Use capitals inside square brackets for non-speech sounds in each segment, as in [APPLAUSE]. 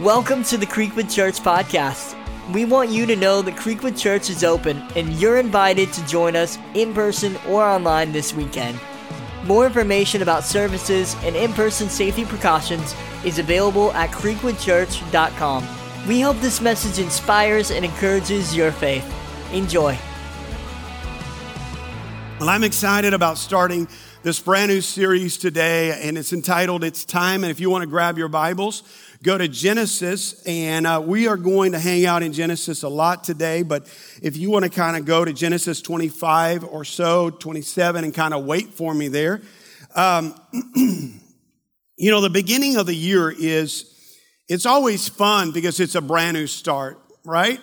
Welcome to the Creekwood Church podcast. We want you to know that Creekwood Church is open and you're invited to join us in person or online this weekend. More information about services and in person safety precautions is available at creekwoodchurch.com. We hope this message inspires and encourages your faith. Enjoy. Well, I'm excited about starting this brand new series today, and it's entitled It's Time. And if you want to grab your Bibles, go to Genesis, and uh, we are going to hang out in Genesis a lot today. But if you want to kind of go to Genesis 25 or so, 27, and kind of wait for me there, um, [CLEARS THROAT] you know, the beginning of the year is, it's always fun because it's a brand new start, right?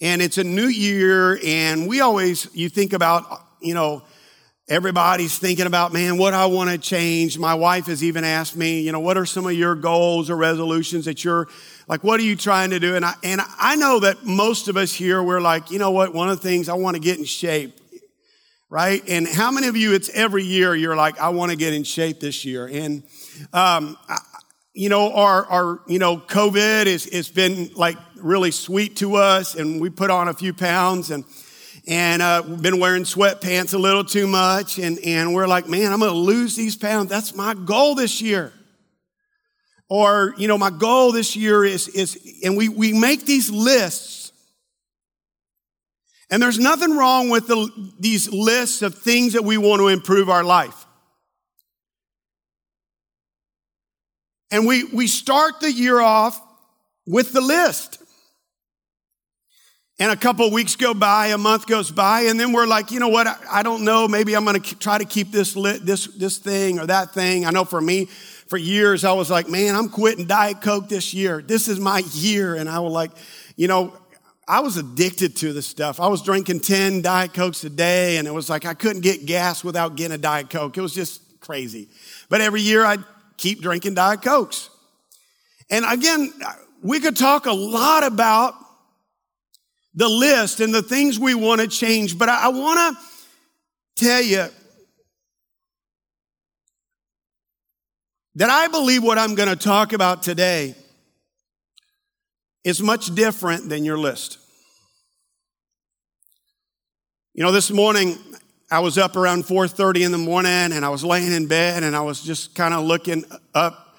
And it's a new year, and we always, you think about, you know, Everybody's thinking about, man, what I want to change. My wife has even asked me, you know, what are some of your goals or resolutions that you're like, what are you trying to do? And I, and I know that most of us here, we're like, you know what? One of the things I want to get in shape, right? And how many of you, it's every year you're like, I want to get in shape this year. And, um, I, you know, our, our, you know, COVID is, it's been like really sweet to us and we put on a few pounds and, and uh, we've been wearing sweatpants a little too much. And, and we're like, man, I'm going to lose these pounds. That's my goal this year. Or, you know, my goal this year is, is, and we, we make these lists. And there's nothing wrong with the, these lists of things that we want to improve our life. And we, we start the year off with the list. And a couple weeks go by, a month goes by, and then we're like, you know what? I, I don't know. Maybe I'm going to try to keep this lit, this this thing or that thing. I know for me, for years, I was like, man, I'm quitting Diet Coke this year. This is my year, and I was like, you know, I was addicted to this stuff. I was drinking ten Diet Cokes a day, and it was like I couldn't get gas without getting a Diet Coke. It was just crazy. But every year, I'd keep drinking Diet Cokes. And again, we could talk a lot about the list and the things we want to change. But I, I want to tell you that I believe what I'm going to talk about today is much different than your list. You know, this morning I was up around 4:30 in the morning and I was laying in bed and I was just kind of looking up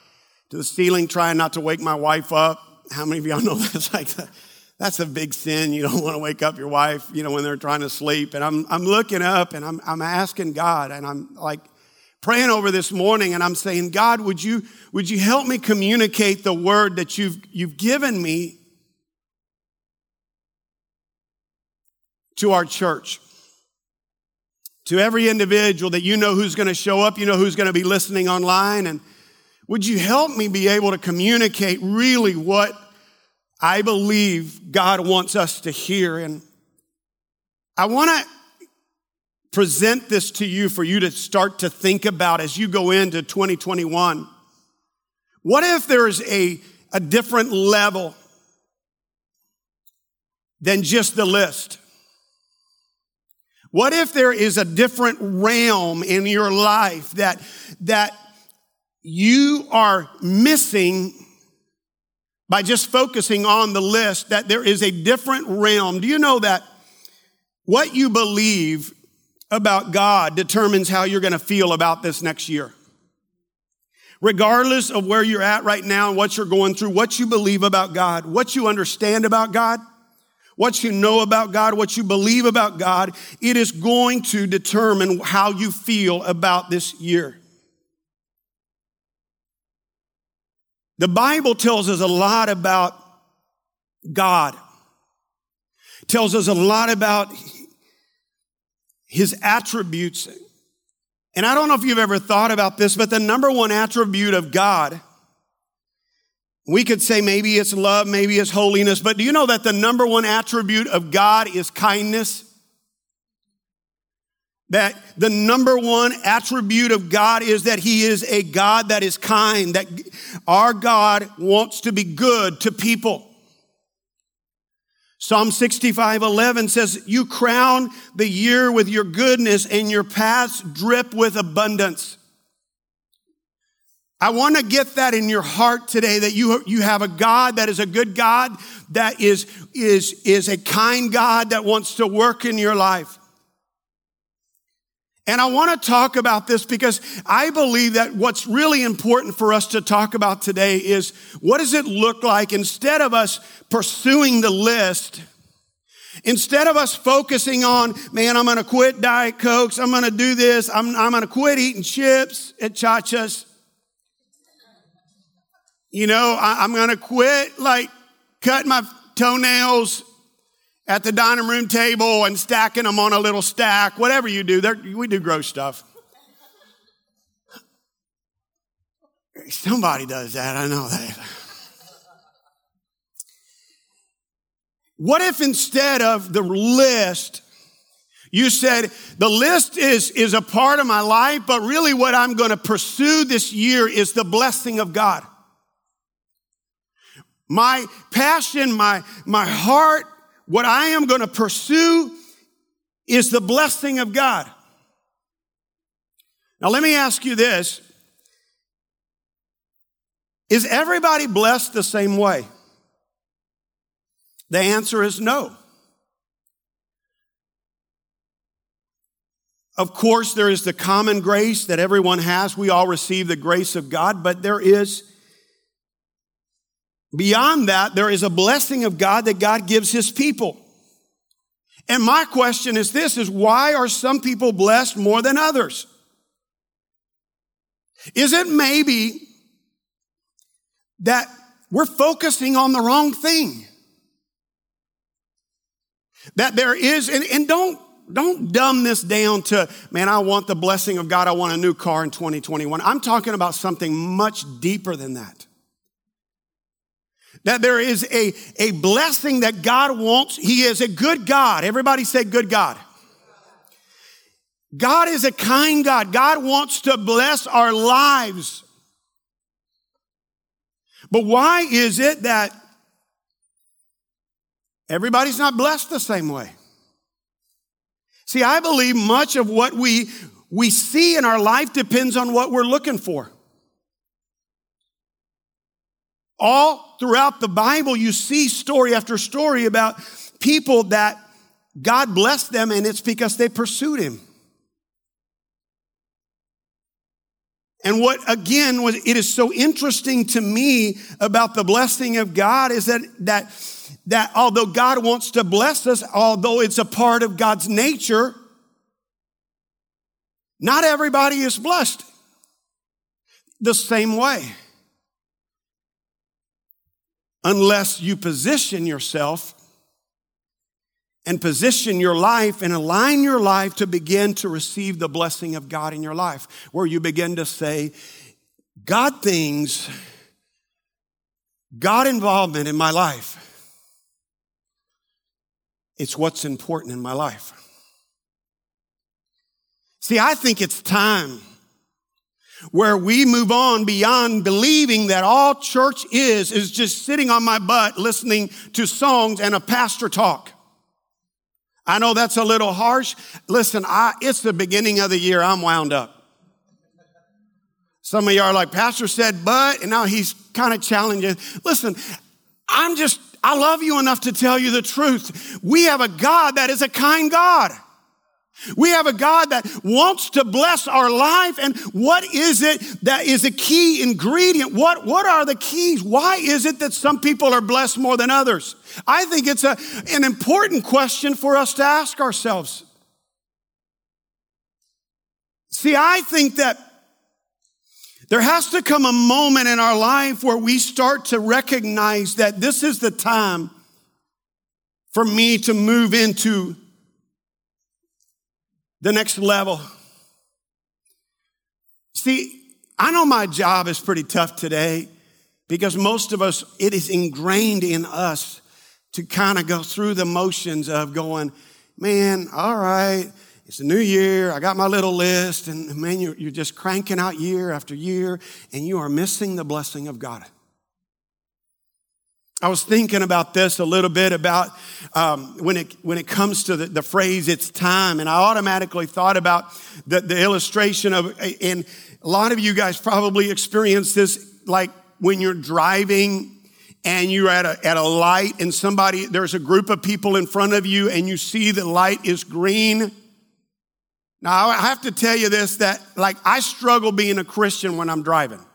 to the ceiling trying not to wake my wife up. How many of y'all know [LAUGHS] that's like that? That's a big sin. You don't [LAUGHS] want to wake up your wife, you know, when they're trying to sleep. And I'm, I'm looking up and I'm, I'm asking God and I'm like praying over this morning and I'm saying, God, would you, would you help me communicate the word that you've, you've given me to our church? To every individual that you know who's going to show up, you know who's going to be listening online. And would you help me be able to communicate really what I believe God wants us to hear. And I want to present this to you for you to start to think about as you go into 2021. What if there's a, a different level than just the list? What if there is a different realm in your life that, that you are missing by just focusing on the list that there is a different realm. Do you know that what you believe about God determines how you're going to feel about this next year? Regardless of where you're at right now and what you're going through, what you believe about God, what you understand about God, what you know about God, what you believe about God, it is going to determine how you feel about this year. The Bible tells us a lot about God. tells us a lot about his attributes. And I don't know if you've ever thought about this, but the number one attribute of God, we could say maybe it's love, maybe it's holiness, but do you know that the number one attribute of God is kindness? That the number one attribute of God is that He is a God that is kind, that our God wants to be good to people. Psalm 65, 11 says, You crown the year with your goodness and your paths drip with abundance. I want to get that in your heart today that you, you have a God that is a good God, that is, is, is a kind God that wants to work in your life. And I want to talk about this because I believe that what's really important for us to talk about today is what does it look like instead of us pursuing the list, instead of us focusing on, man, I'm going to quit Diet Cokes, I'm going to do this, I'm, I'm going to quit eating chips at Chachas. You know, I, I'm going to quit like cutting my toenails at the dining room table and stacking them on a little stack, whatever you do. We do gross stuff. Somebody does that, I know that. What if instead of the list, you said, the list is, is a part of my life, but really what I'm going to pursue this year is the blessing of God. My passion, my, my heart what I am going to pursue is the blessing of God. Now, let me ask you this Is everybody blessed the same way? The answer is no. Of course, there is the common grace that everyone has. We all receive the grace of God, but there is Beyond that, there is a blessing of God that God gives his people. And my question is this, is why are some people blessed more than others? Is it maybe that we're focusing on the wrong thing? That there is, and, and don't, don't dumb this down to, man, I want the blessing of God. I want a new car in 2021. I'm talking about something much deeper than that. That there is a, a blessing that God wants. He is a good God. Everybody say good God. God is a kind God. God wants to bless our lives. But why is it that everybody's not blessed the same way? See, I believe much of what we, we see in our life depends on what we're looking for. All throughout the Bible, you see story after story about people that God blessed them, and it's because they pursued Him. And what again was it is so interesting to me about the blessing of God is that that that although God wants to bless us, although it's a part of God's nature, not everybody is blessed the same way unless you position yourself and position your life and align your life to begin to receive the blessing of God in your life, where you begin to say, God things, God involvement in my life. It's what's important in my life. See, I think it's time where we move on beyond believing that all church is, is just sitting on my butt listening to songs and a pastor talk. I know that's a little harsh. Listen, I, it's the beginning of the year. I'm wound up. Some of you are like, Pastor said, but, and now he's kind of challenging. Listen, I'm just, I love you enough to tell you the truth. We have a God that is a kind God. We have a God that wants to bless our life. And what is it that is a key ingredient? What, what are the keys? Why is it that some people are blessed more than others? I think it's a, an important question for us to ask ourselves. See, I think that there has to come a moment in our life where we start to recognize that this is the time for me to move into the next level. See, I know my job is pretty tough today because most of us, it is ingrained in us to kind of go through the motions of going, man, all right, it's a new year. I got my little list. And man, you're, you're just cranking out year after year and you are missing the blessing of God. I was thinking about this a little bit about um, when it when it comes to the, the, phrase "it's time," and I automatically thought about the, the illustration of in A lot of you guys probably experience this like when you're driving and you're at a, at a light and somebody, there's a group of people in front of you and you see the light is green. Now, I have to tell you this that like I struggle being a Christian when I'm driving.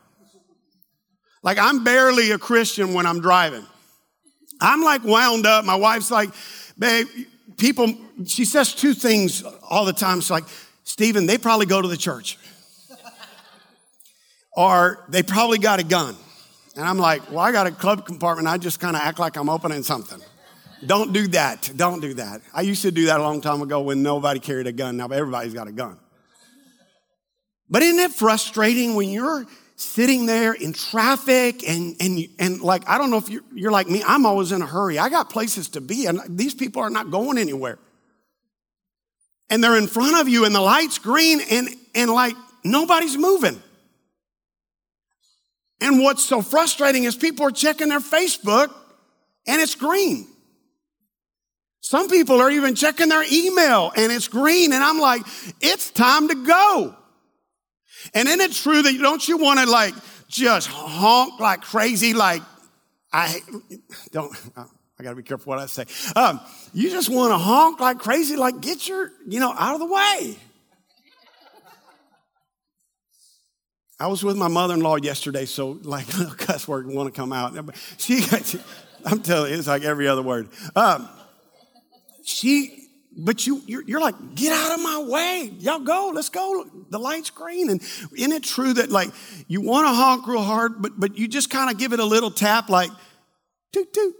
Like I'm barely a Christian when I'm driving. I'm like wound up. My wife's like, babe, people, she says two things all the time. She's like, Stephen, they probably go to the church. or they probably got a gun. And I'm like, well, I got a club compartment. I just kind of act like I'm opening something. Don't do that. Don't do that. I used to do that a long time ago when nobody carried a gun. Now everybody's got a gun. But isn't it frustrating when you're sitting there in traffic and, and, and like, I don't know if you're, you're like me, I'm always in a hurry. I got places to be and these people are not going anywhere. And they're in front of you and the light's green and, and like nobody's moving. And what's so frustrating is people are checking their Facebook and it's green. Some people are even checking their email and it's green. And I'm like, it's time to go. And isn't it true that don't you want to like just honk like crazy? Like, I don't, I gotta be careful what I say. Um, you just want to honk like crazy, like get your, you know, out of the way. I was with my mother-in-law yesterday, so like [LAUGHS] cuss word want to come out. She, [LAUGHS] I'm telling you, it's like every other word. Um, she, but you, you're, you're, like, get out of my way. Y'all go, let's go. The light's green. And isn't it true that like you want to honk real hard, but, but you just kind of give it a little tap like, toot, toot.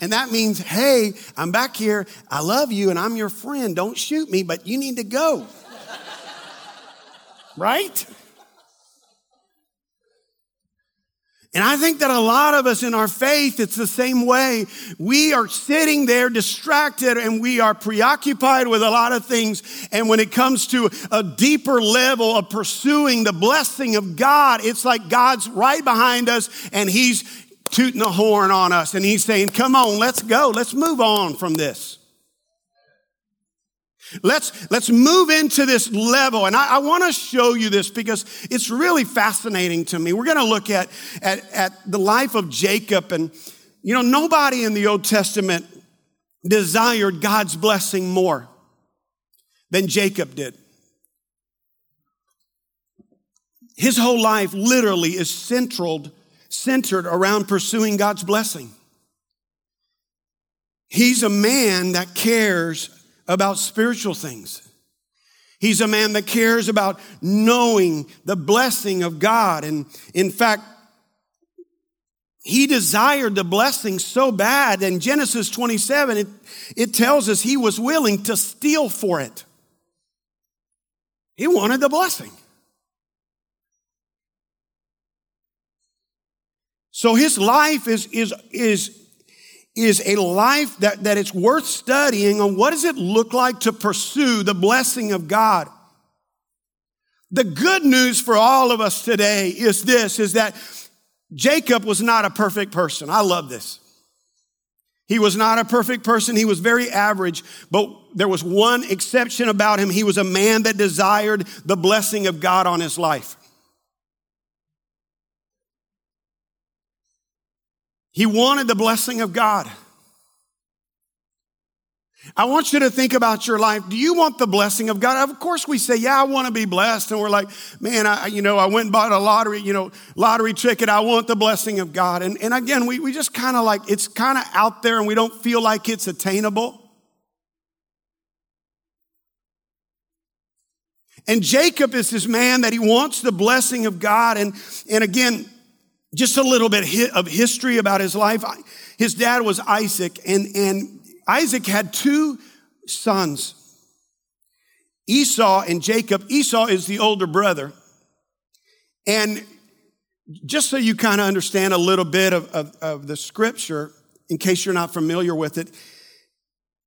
And that means, hey, I'm back here. I love you and I'm your friend. Don't shoot me, but you need to go right? And I think that a lot of us in our faith, it's the same way. We are sitting there distracted and we are preoccupied with a lot of things. And when it comes to a deeper level of pursuing the blessing of God, it's like God's right behind us and He's tooting the horn on us and He's saying, come on, let's go. Let's move on from this. Let's, let's move into this level. And I, I want to show you this because it's really fascinating to me. We're going to look at, at, at the life of Jacob. And, you know, nobody in the Old Testament desired God's blessing more than Jacob did. His whole life literally is centered, centered around pursuing God's blessing. He's a man that cares about spiritual things. He's a man that cares about knowing the blessing of God. And in fact, he desired the blessing so bad. In Genesis 27, it, it tells us he was willing to steal for it. He wanted the blessing. So his life is, is, is is a life that, that it's worth studying on what does it look like to pursue the blessing of God. The good news for all of us today is this, is that Jacob was not a perfect person. I love this. He was not a perfect person. He was very average, but there was one exception about him. He was a man that desired the blessing of God on his life. He wanted the blessing of God. I want you to think about your life. Do you want the blessing of God? Of course we say, yeah, I want to be blessed. And we're like, man, I, you know, I went and bought a lottery, you know, lottery ticket. I want the blessing of God. And, and again, we, we just kind of like, it's kind of out there and we don't feel like it's attainable. And Jacob is this man that he wants the blessing of God. And, and again, just a little bit of history about his life. His dad was Isaac, and, and Isaac had two sons, Esau and Jacob. Esau is the older brother. And just so you kind of understand a little bit of, of, of the scripture, in case you're not familiar with it,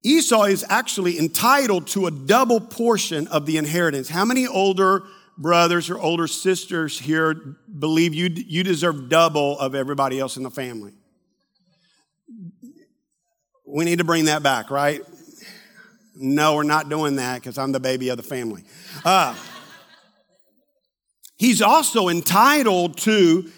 Esau is actually entitled to a double portion of the inheritance. How many older brothers or older sisters here believe you, you deserve double of everybody else in the family. We need to bring that back, right? No, we're not doing that because I'm the baby of the family. Uh, he's also entitled to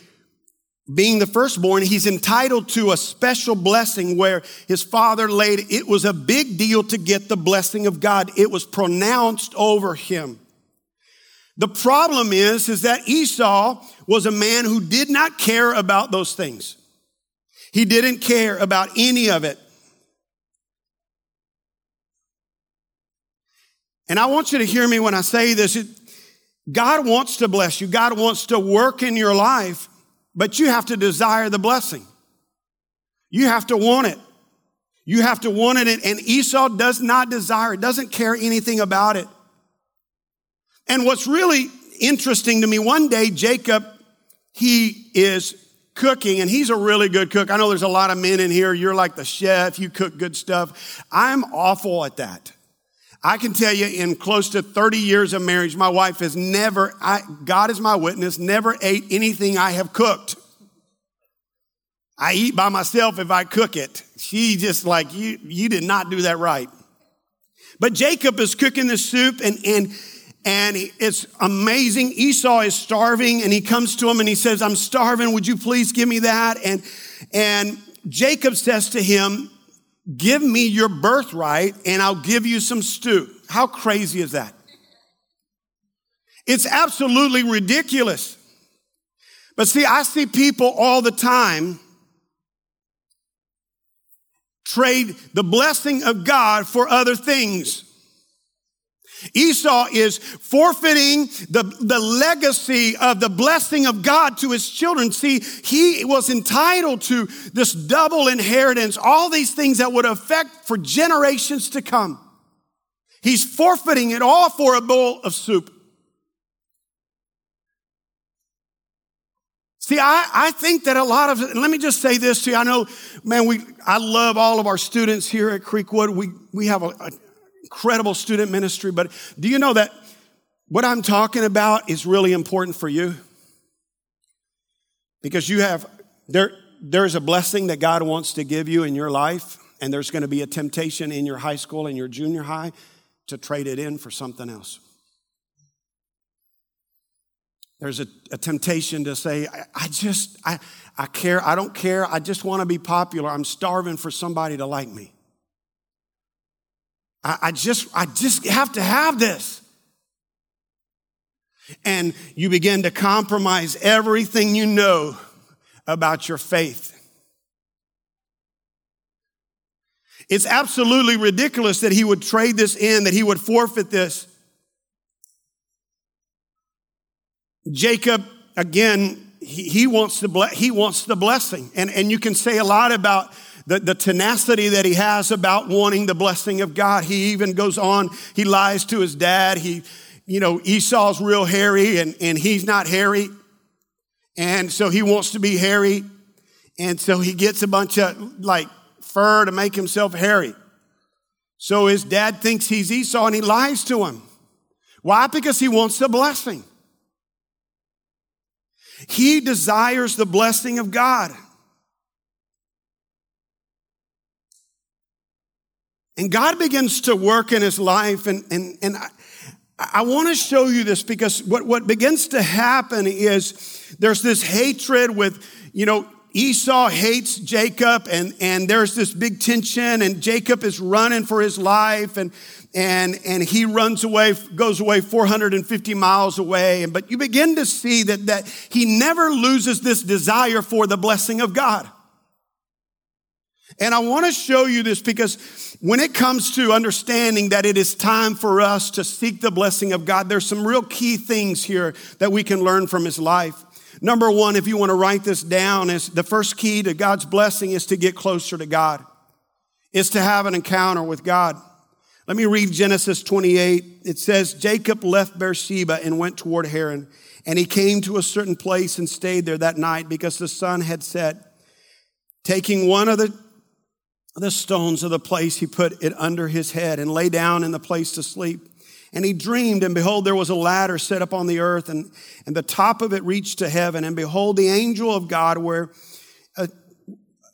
being the firstborn, he's entitled to a special blessing where his father laid, it was a big deal to get the blessing of God. It was pronounced over him. The problem is, is that Esau was a man who did not care about those things. He didn't care about any of it. And I want you to hear me when I say this. God wants to bless you. God wants to work in your life. But you have to desire the blessing. You have to want it. You have to want it. And Esau does not desire it, doesn't care anything about it. And what's really interesting to me, one day Jacob, he is cooking and he's a really good cook. I know there's a lot of men in here. You're like the chef. You cook good stuff. I'm awful at that. I can tell you in close to 30 years of marriage, my wife has never, I, God is my witness, never ate anything I have cooked. I eat by myself if I cook it. She just like, you, you did not do that right. But Jacob is cooking the soup and, and, and it's amazing. Esau is starving and he comes to him and he says, I'm starving. Would you please give me that? And, and Jacob says to him, Give me your birthright and I'll give you some stew. How crazy is that? It's absolutely ridiculous. But see, I see people all the time trade the blessing of God for other things. Esau is forfeiting the, the legacy of the blessing of God to his children. See, he was entitled to this double inheritance, all these things that would affect for generations to come. He's forfeiting it all for a bowl of soup. See, I, I think that a lot of, let me just say this to you. I know, man, we, I love all of our students here at Creekwood. We, we have a, a incredible student ministry, but do you know that what I'm talking about is really important for you? Because you have, there, there's a blessing that God wants to give you in your life, and there's going to be a temptation in your high school and your junior high to trade it in for something else. There's a, a temptation to say, I, I just, I, I care, I don't care, I just want to be popular. I'm starving for somebody to like me. I, I just, I just have to have this. And you begin to compromise everything you know about your faith. It's absolutely ridiculous that he would trade this in, that he would forfeit this. Jacob, again, he, he wants the ble- he wants the blessing. And, and you can say a lot about the, the tenacity that he has about wanting the blessing of God. He even goes on, he lies to his dad. He, you know, Esau's real hairy and, and he's not hairy. And so he wants to be hairy. And so he gets a bunch of like fur to make himself hairy. So his dad thinks he's Esau and he lies to him. Why? Because he wants the blessing. He desires the blessing of God. And God begins to work in his life. And, and, and I, I want to show you this because what, what begins to happen is there's this hatred with, you know, Esau hates Jacob and, and there's this big tension and Jacob is running for his life and, and, and he runs away, goes away 450 miles away. And, but you begin to see that, that he never loses this desire for the blessing of God. And I want to show you this because when it comes to understanding that it is time for us to seek the blessing of God, there's some real key things here that we can learn from his life. Number one, if you want to write this down, is the first key to God's blessing is to get closer to God, is to have an encounter with God. Let me read Genesis 28. It says, Jacob left Beersheba and went toward Haran, and he came to a certain place and stayed there that night because the sun had set. Taking one of the the stones of the place, he put it under his head and lay down in the place to sleep. And he dreamed, and behold, there was a ladder set up on the earth, and, and the top of it reached to heaven. And behold, the angel of God, where,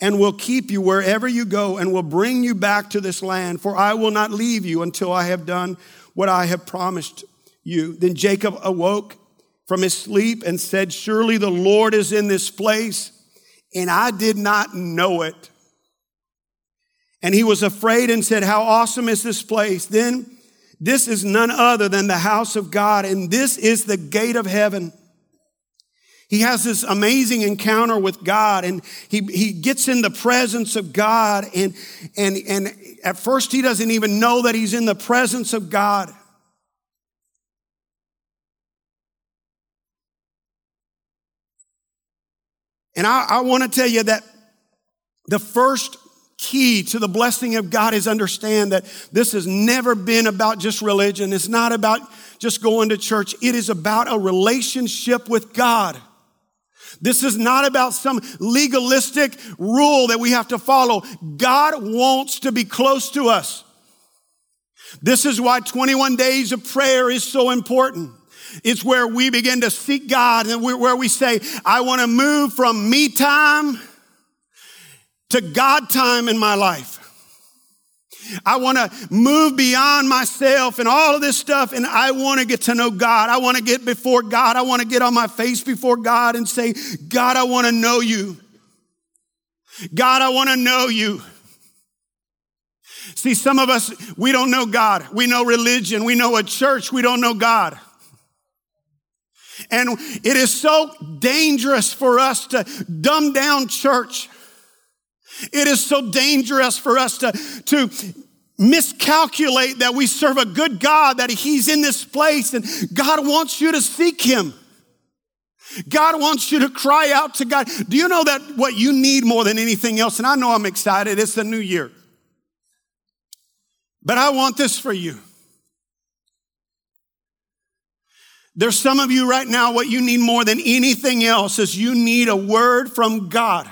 and will keep you wherever you go and will bring you back to this land, for I will not leave you until I have done what I have promised you. Then Jacob awoke from his sleep and said, Surely the Lord is in this place, and I did not know it. And he was afraid and said, How awesome is this place? Then this is none other than the house of God, and this is the gate of heaven. He has this amazing encounter with God and he, he gets in the presence of God and, and, and at first he doesn't even know that he's in the presence of God. And I, I want to tell you that the first key to the blessing of God is understand that this has never been about just religion. It's not about just going to church. It is about a relationship with God. This is not about some legalistic rule that we have to follow. God wants to be close to us. This is why 21 days of prayer is so important. It's where we begin to seek God and where we say, I want to move from me time to God time in my life. I want to move beyond myself and all of this stuff, and I want to get to know God. I want to get before God. I want to get on my face before God and say, God, I want to know you. God, I want to know you. See, some of us, we don't know God. We know religion. We know a church. We don't know God. And it is so dangerous for us to dumb down church. It is so dangerous for us to, to miscalculate that we serve a good God, that He's in this place, and God wants you to seek Him. God wants you to cry out to God. Do you know that what you need more than anything else? And I know I'm excited, it's the new year. But I want this for you. There's some of you right now, what you need more than anything else is you need a word from God.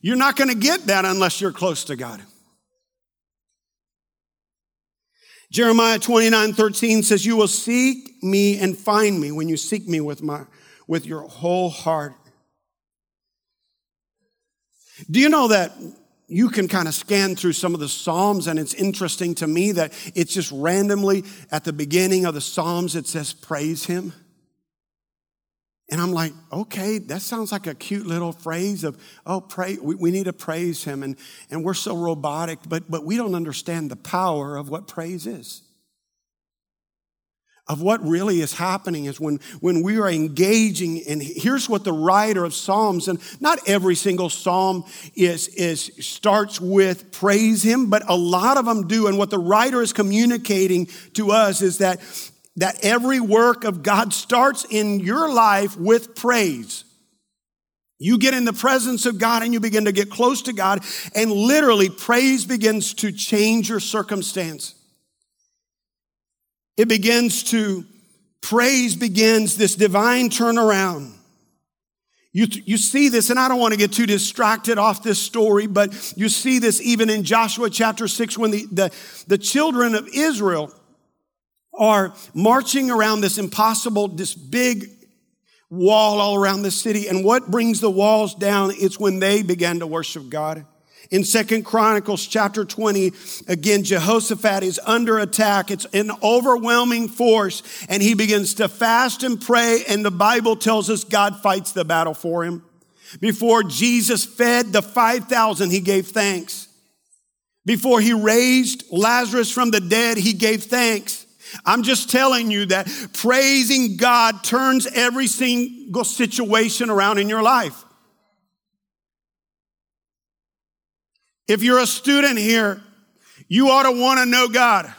You're not going to get that unless you're close to God. Jeremiah 29, 13 says, You will seek me and find me when you seek me with my with your whole heart. Do you know that you can kind of scan through some of the Psalms, and it's interesting to me that it's just randomly at the beginning of the Psalms, it says, Praise him. And I'm like, okay, that sounds like a cute little phrase of, oh, pray, we, we, need to praise him. And, and we're so robotic, but, but we don't understand the power of what praise is. Of what really is happening is when, when we are engaging, and here's what the writer of Psalms, and not every single Psalm is, is starts with praise him, but a lot of them do. And what the writer is communicating to us is that that every work of God starts in your life with praise. You get in the presence of God and you begin to get close to God, and literally, praise begins to change your circumstance. It begins to, praise begins this divine turnaround. You, you see this, and I don't want to get too distracted off this story, but you see this even in Joshua chapter 6 when the, the, the children of Israel are marching around this impossible, this big wall all around the city. And what brings the walls down? It's when they began to worship God. In Second Chronicles chapter 20, again, Jehoshaphat is under attack. It's an overwhelming force and he begins to fast and pray. And the Bible tells us God fights the battle for him. Before Jesus fed the 5,000, he gave thanks. Before he raised Lazarus from the dead, he gave thanks. I'm just telling you that praising God turns every single situation around in your life. If you're a student here, you ought to want to know God.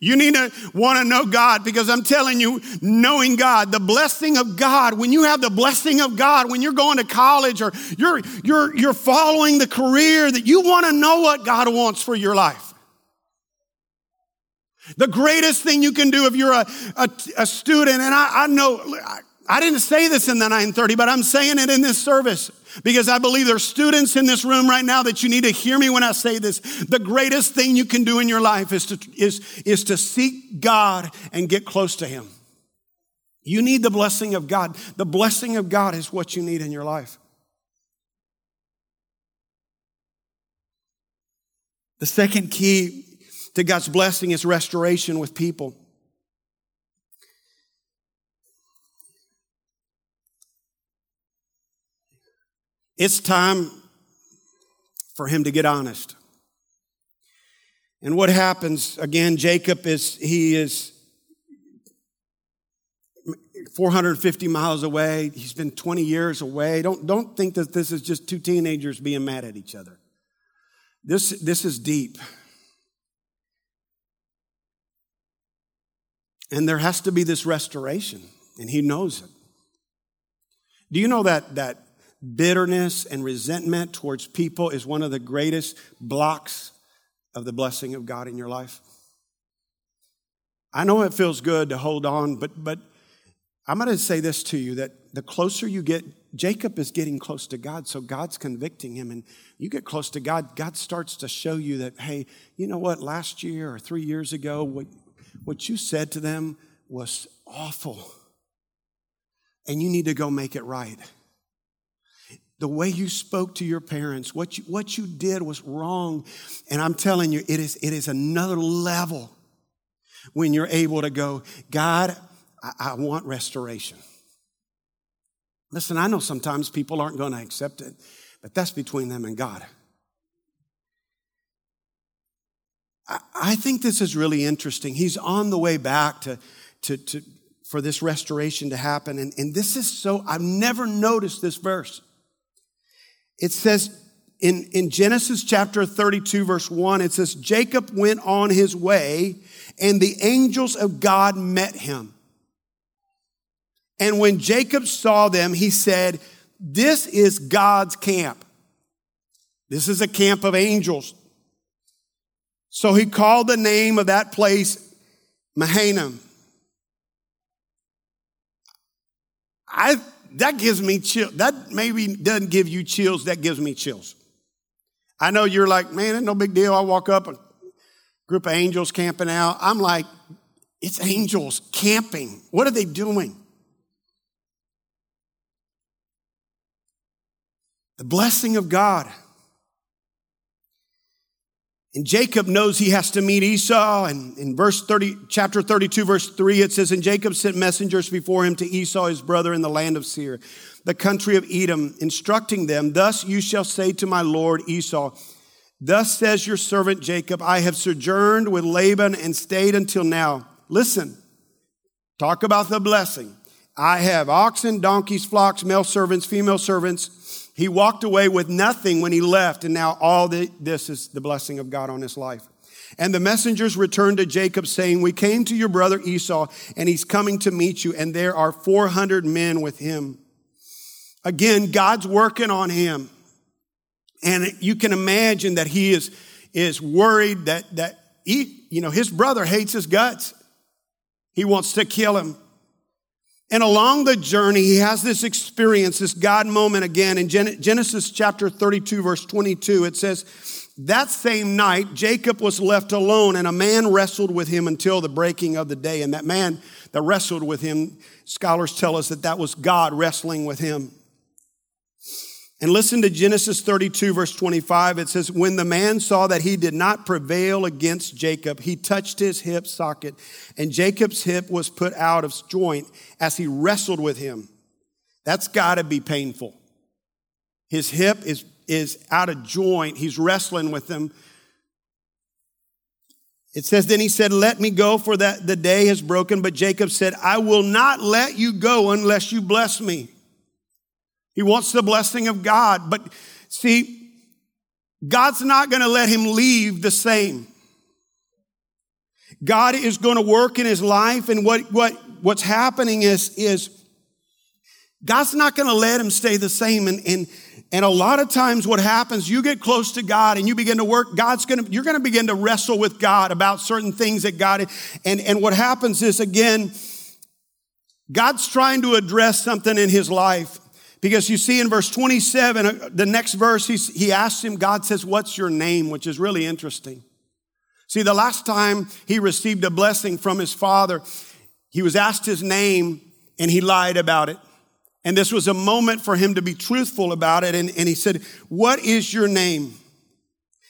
You need to want to know God because I'm telling you, knowing God, the blessing of God, when you have the blessing of God, when you're going to college or you're, you're, you're following the career that you want to know what God wants for your life. The greatest thing you can do if you're a, a, a student, and I, I know, I, I didn't say this in the 930, but I'm saying it in this service because I believe there are students in this room right now that you need to hear me when I say this. The greatest thing you can do in your life is to, is, is to seek God and get close to Him. You need the blessing of God. The blessing of God is what you need in your life. The second key to God's blessing is restoration with people. It's time for him to get honest. And what happens again, Jacob is, he is 450 miles away. He's been 20 years away. Don't, don't think that this is just two teenagers being mad at each other. This, this is deep. And there has to be this restoration, and he knows it. Do you know that, that bitterness and resentment towards people is one of the greatest blocks of the blessing of God in your life. I know it feels good to hold on, but, but I'm going to say this to you that the closer you get, Jacob is getting close to God, so God's convicting him. And you get close to God, God starts to show you that, hey, you know what, last year or three years ago, what, what you said to them was awful. And you need to go make it right the way you spoke to your parents, what you, what you did was wrong. And I'm telling you, it is, it is another level when you're able to go, God, I, I want restoration. Listen, I know sometimes people aren't going to accept it, but that's between them and God. I, I think this is really interesting. He's on the way back to, to, to, for this restoration to happen. And, and this is so, I've never noticed this verse. It says in, in Genesis chapter 32, verse 1, it says, Jacob went on his way, and the angels of God met him. And when Jacob saw them, he said, This is God's camp. This is a camp of angels. So he called the name of that place Mahanaim. I that gives me chill. That maybe doesn't give you chills. That gives me chills. I know you're like, man, it's no big deal. I walk up, a group of angels camping out. I'm like, it's angels camping. What are they doing? The blessing of God. And Jacob knows he has to meet Esau. And in verse 30, chapter 32, verse 3, it says, And Jacob sent messengers before him to Esau, his brother, in the land of Seir, the country of Edom, instructing them, Thus you shall say to my lord Esau, Thus says your servant Jacob, I have sojourned with Laban and stayed until now. Listen, talk about the blessing. I have oxen, donkeys, flocks, male servants, female servants he walked away with nothing when he left, and now all the, this is the blessing of God on his life. And the messengers returned to Jacob, saying, We came to your brother Esau, and he's coming to meet you, and there are 400 men with him. Again, God's working on him. And you can imagine that he is, is worried that, that he, you know, his brother hates his guts. He wants to kill him. And along the journey, he has this experience, this God moment again. In Genesis chapter 32, verse 22, it says, That same night, Jacob was left alone, and a man wrestled with him until the breaking of the day. And that man that wrestled with him, scholars tell us that that was God wrestling with him. And listen to Genesis 32, verse 25. It says, When the man saw that he did not prevail against Jacob, he touched his hip socket, and Jacob's hip was put out of joint as he wrestled with him. That's got to be painful. His hip is, is out of joint. He's wrestling with him. It says, Then he said, Let me go, for that the day has broken. But Jacob said, I will not let you go unless you bless me. He wants the blessing of God. But see, God's not going to let him leave the same. God is going to work in his life. And what, what, what's happening is, is God's not going to let him stay the same. And, and, and a lot of times what happens, you get close to God and you begin to work, God's going to, you're going to begin to wrestle with God about certain things that God, and, and what happens is again, God's trying to address something in his life. Because you see in verse 27, uh, the next verse, he asks him, God says, What's your name? Which is really interesting. See, the last time he received a blessing from his father, he was asked his name and he lied about it. And this was a moment for him to be truthful about it. And, and he said, What is your name?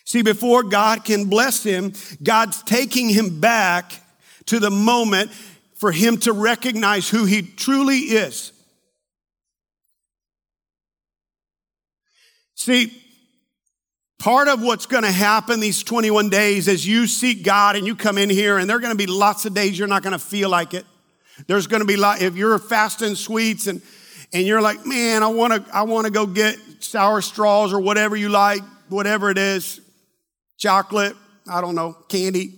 See, before God can bless him, God's taking him back to the moment for him to recognize who he truly is. See, part of what's going to happen these 21 days is you seek God and you come in here, and there are going to be lots of days you're not going to feel like it. There's going to be lot, if you're fasting sweets and, and you're like, man, I want to, I want to go get sour straws or whatever you like, whatever it is, chocolate, I don't know, candy.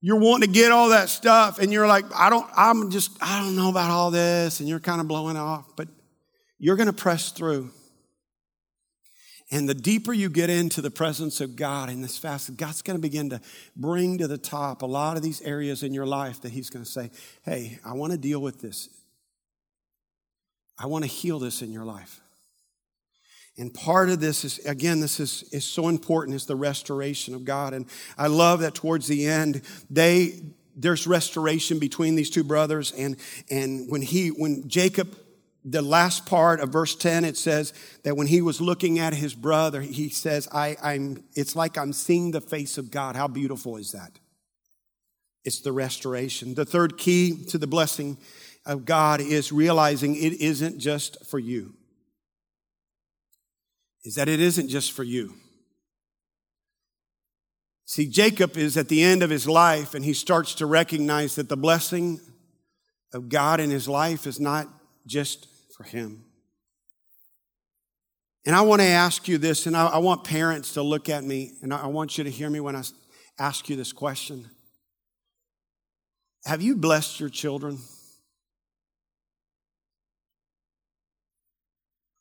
You're wanting to get all that stuff and you're like, I don't, I'm just, I don't know about all this. And you're kind of blowing off, but you're going to press through. And the deeper you get into the presence of God in this fast, God's going to begin to bring to the top a lot of these areas in your life that He's going to say, Hey, I want to deal with this. I want to heal this in your life. And part of this is, again, this is, is so important, is the restoration of God. And I love that towards the end, they, there's restoration between these two brothers. And, and when he, when Jacob the last part of verse 10, it says that when he was looking at his brother, he says, I, I'm, it's like I'm seeing the face of God. How beautiful is that? It's the restoration. The third key to the blessing of God is realizing it isn't just for you. Is that it isn't just for you. See, Jacob is at the end of his life and he starts to recognize that the blessing of God in his life is not just for him. And I want to ask you this, and I, I want parents to look at me, and I, I want you to hear me when I ask you this question. Have you blessed your children?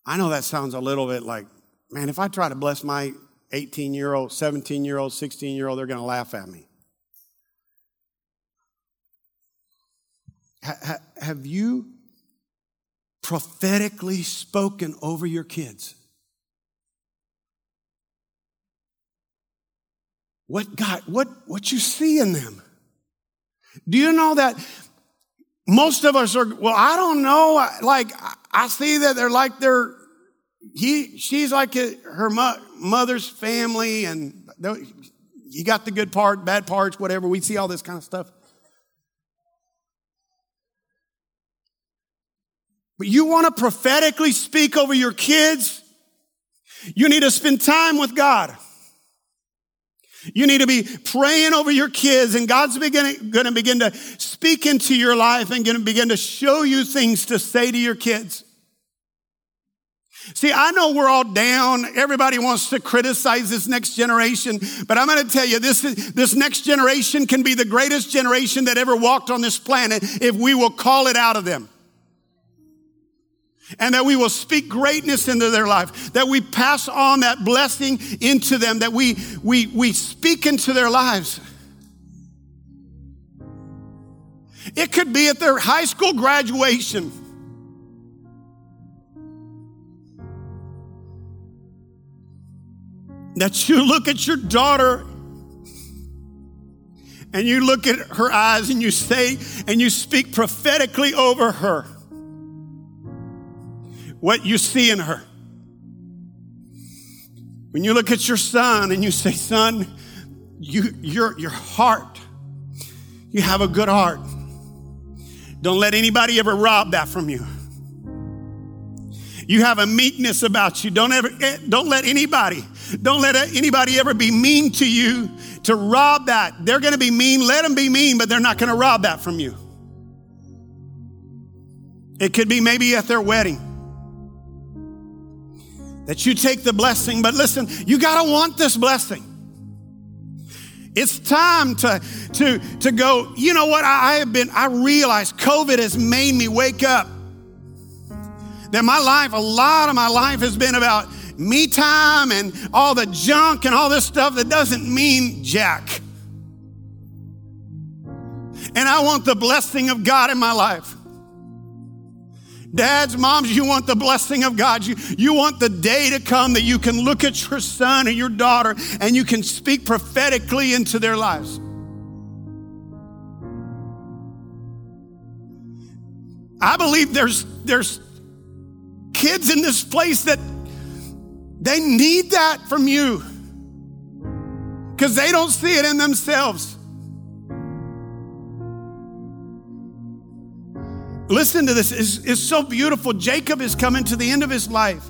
I know that sounds a little bit like, man, if I try to bless my 18 year old, 17 year old, 16 year old, they're going to laugh at me. Ha- have you prophetically spoken over your kids. What God, what, what you see in them. Do you know that most of us are, well, I don't know. Like, I see that they're like they're, he, she's like her mother's family and you got the good part, bad parts, whatever. We see all this kind of stuff. But you want to prophetically speak over your kids? You need to spend time with God. You need to be praying over your kids and God's beginning, going to begin to speak into your life and going to begin to show you things to say to your kids. See, I know we're all down. Everybody wants to criticize this next generation, but I'm going to tell you this, this next generation can be the greatest generation that ever walked on this planet if we will call it out of them and that we will speak greatness into their life, that we pass on that blessing into them, that we, we, we speak into their lives. It could be at their high school graduation. That you look at your daughter and you look at her eyes and you say and you speak prophetically over her what you see in her. When you look at your son and you say, son, you, your, your heart, you have a good heart. Don't let anybody ever rob that from you. You have a meekness about you. Don't ever, eh, don't let anybody, don't let anybody ever be mean to you to rob that. They're going to be mean. Let them be mean, but they're not going to rob that from you. It could be maybe at their wedding that you take the blessing. But listen, you got to want this blessing. It's time to, to, to go, you know what? I, I have been, I realize COVID has made me wake up. That my life, a lot of my life has been about me time and all the junk and all this stuff that doesn't mean jack. And I want the blessing of God in my life. Dads, moms, you want the blessing of God. You, you want the day to come that you can look at your son and your daughter and you can speak prophetically into their lives. I believe there's, there's kids in this place that they need that from you because they don't see it in themselves. Listen to this. It's, it's, so beautiful. Jacob is coming to the end of his life.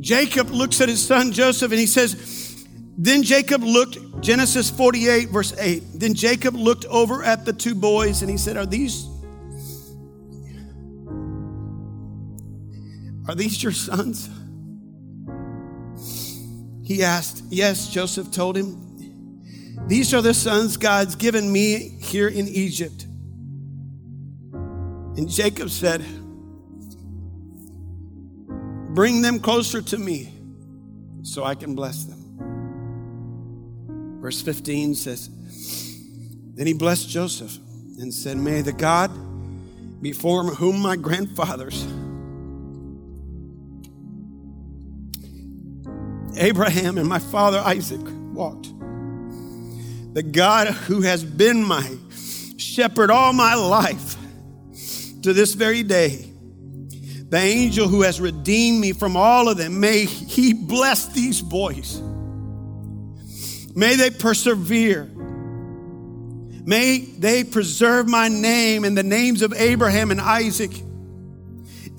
Jacob looks at his son Joseph and he says, Then Jacob looked, Genesis 48, verse 8. Then Jacob looked over at the two boys and he said, Are these Are these your sons? He asked. Yes, Joseph told him. These are the sons God's given me here in Egypt. And Jacob said, Bring them closer to me so I can bless them. Verse 15 says, Then he blessed Joseph and said, May the God before whom my grandfathers Abraham and my father Isaac walked. The God who has been my shepherd all my life to this very day, the angel who has redeemed me from all of them, may he bless these boys. May they persevere. May they preserve my name and the names of Abraham and Isaac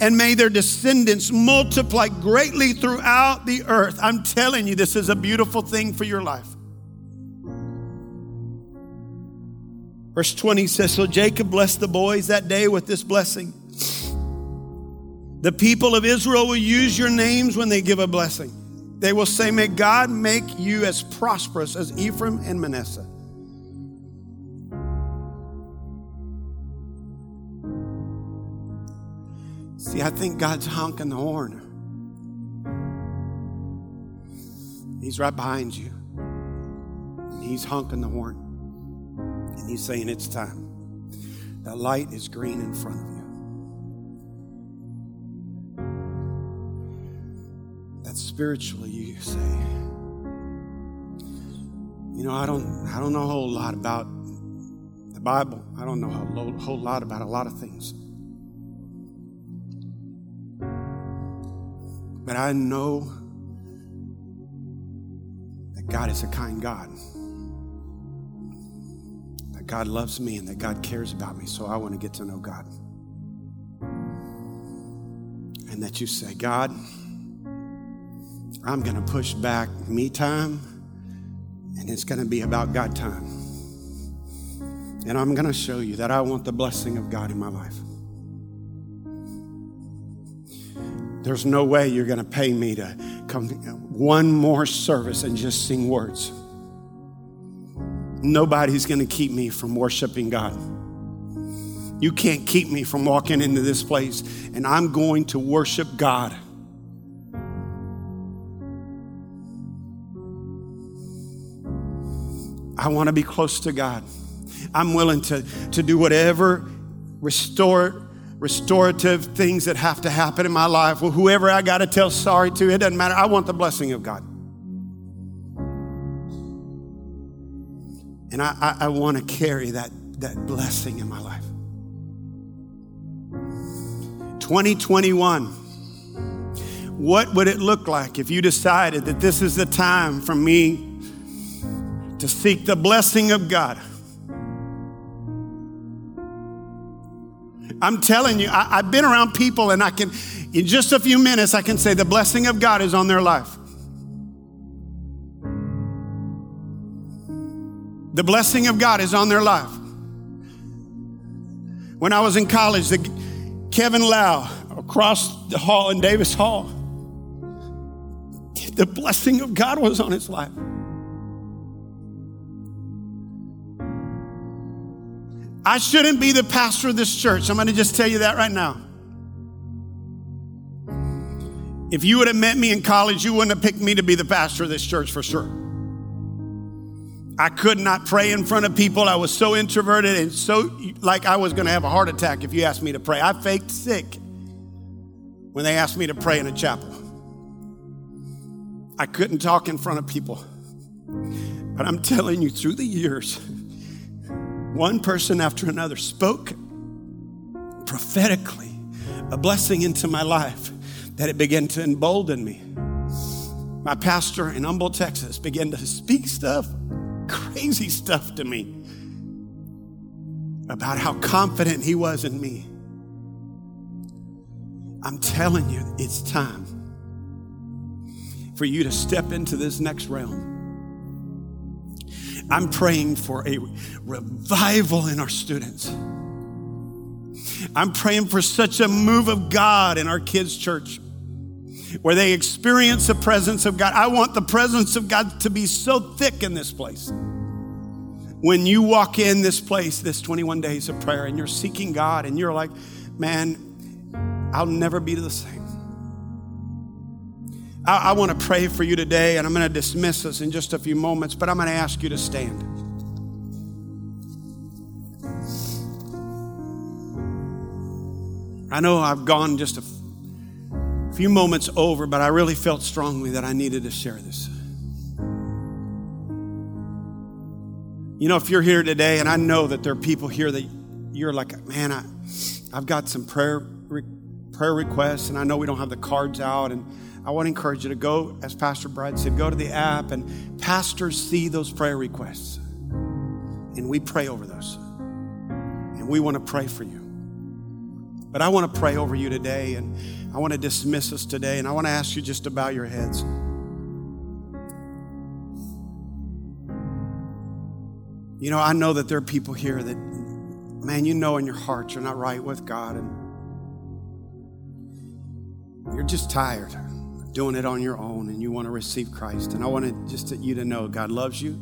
and may their descendants multiply greatly throughout the earth. I'm telling you, this is a beautiful thing for your life. Verse 20 says So Jacob blessed the boys that day with this blessing. The people of Israel will use your names when they give a blessing. They will say, May God make you as prosperous as Ephraim and Manasseh. See, I think God's honking the horn. He's right behind you. He's honking the horn. And he's saying, It's time. The light is green in front of you. That spiritually you say, you know, I don't I don't know a whole lot about the Bible. I don't know a whole lot about a lot of things. But I know that God is a kind God. God loves me and that God cares about me. So I want to get to know God. And that you say, God, I'm going to push back me time and it's going to be about God time. And I'm going to show you that I want the blessing of God in my life. There's no way you're going to pay me to come one more service and just sing words. Nobody's going to keep me from worshiping God. You can't keep me from walking into this place, and I'm going to worship God. I want to be close to God. I'm willing to, to do whatever restore restorative things that have to happen in my life. Well, whoever I got to tell sorry to, it doesn't matter. I want the blessing of God. And I, I, I want to carry that, that blessing in my life. 2021. What would it look like if you decided that this is the time for me to seek the blessing of God? I'm telling you, I, have been around people and I can, in just a few minutes, I can say the blessing of God is on their life. The blessing of God is on their life. When I was in college, the, Kevin Lau across the hall in Davis Hall, the blessing of God was on his life. I shouldn't be the pastor of this church. I'm going to just tell you that right now. If you would have met me in college, you wouldn't have picked me to be the pastor of this church for sure. I could not pray in front of people. I was so introverted and so like I was going to have a heart attack if you asked me to pray. I faked sick when they asked me to pray in a chapel. I couldn't talk in front of people. But I'm telling you, through the years, one person after another spoke prophetically a blessing into my life that it began to embolden me. My pastor in Humble, Texas began to speak stuff, crazy stuff to me about how confident he was in me. I'm telling you, it's time for you to step into this next realm. I'm praying for a revival in our students. I'm praying for such a move of God in our kids' church where they experience the presence of God. I want the presence of God to be so thick in this place. When you walk in this place, this 21 days of prayer, and you're seeking God, and you're like, man, I'll never be the same. I, I want to pray for you today, and I'm going to dismiss us in just a few moments, but I'm going to ask you to stand. I know I've gone just a few moments over, but I really felt strongly that I needed to share this. You know, if you're here today, and I know that there are people here that you're like, man, I, I've got some prayer prayer requests, and I know we don't have the cards out, and I want to encourage you to go, as Pastor Brad said, go to the app, and pastors see those prayer requests, and we pray over those, and we want to pray for you. But I want to pray over you today, and I want to dismiss us today, and I want to ask you just to bow your heads. You know, I know that there are people here that, man, you know in your heart you're not right with God, and you're just tired doing it on your own, and you want to receive Christ. And I want to just you to know God loves you,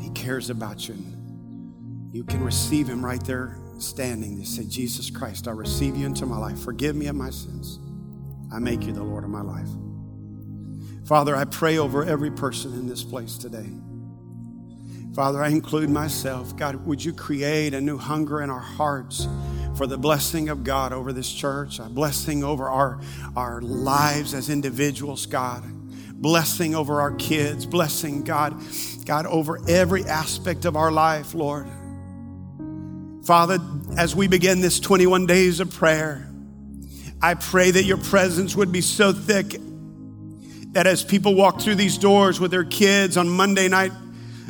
He cares about you. And you can receive Him right there standing they say, Jesus Christ, I receive you into my life. Forgive me of my sins. I make you the Lord of my life. Father, I pray over every person in this place today. Father, I include myself. God, would you create a new hunger in our hearts for the blessing of God over this church, a blessing over our, our lives as individuals, God, blessing over our kids, blessing, God, God, over every aspect of our life, Lord. Father, as we begin this 21 days of prayer, I pray that your presence would be so thick that as people walk through these doors with their kids on Monday night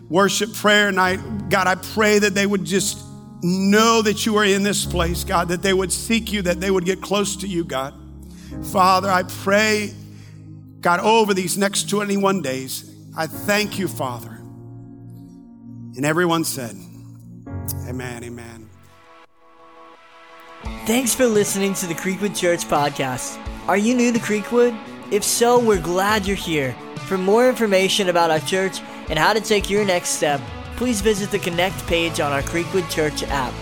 worship prayer night, God, I pray that they would just know that you are in this place, God, that they would seek you, that they would get close to you, God. Father, I pray, God, over these next 21 days, I thank you, Father. And everyone said, Amen, amen. Thanks for listening to the Creekwood Church podcast. Are you new to Creekwood? If so, we're glad you're here. For more information about our church and how to take your next step, please visit the Connect page on our Creekwood Church app.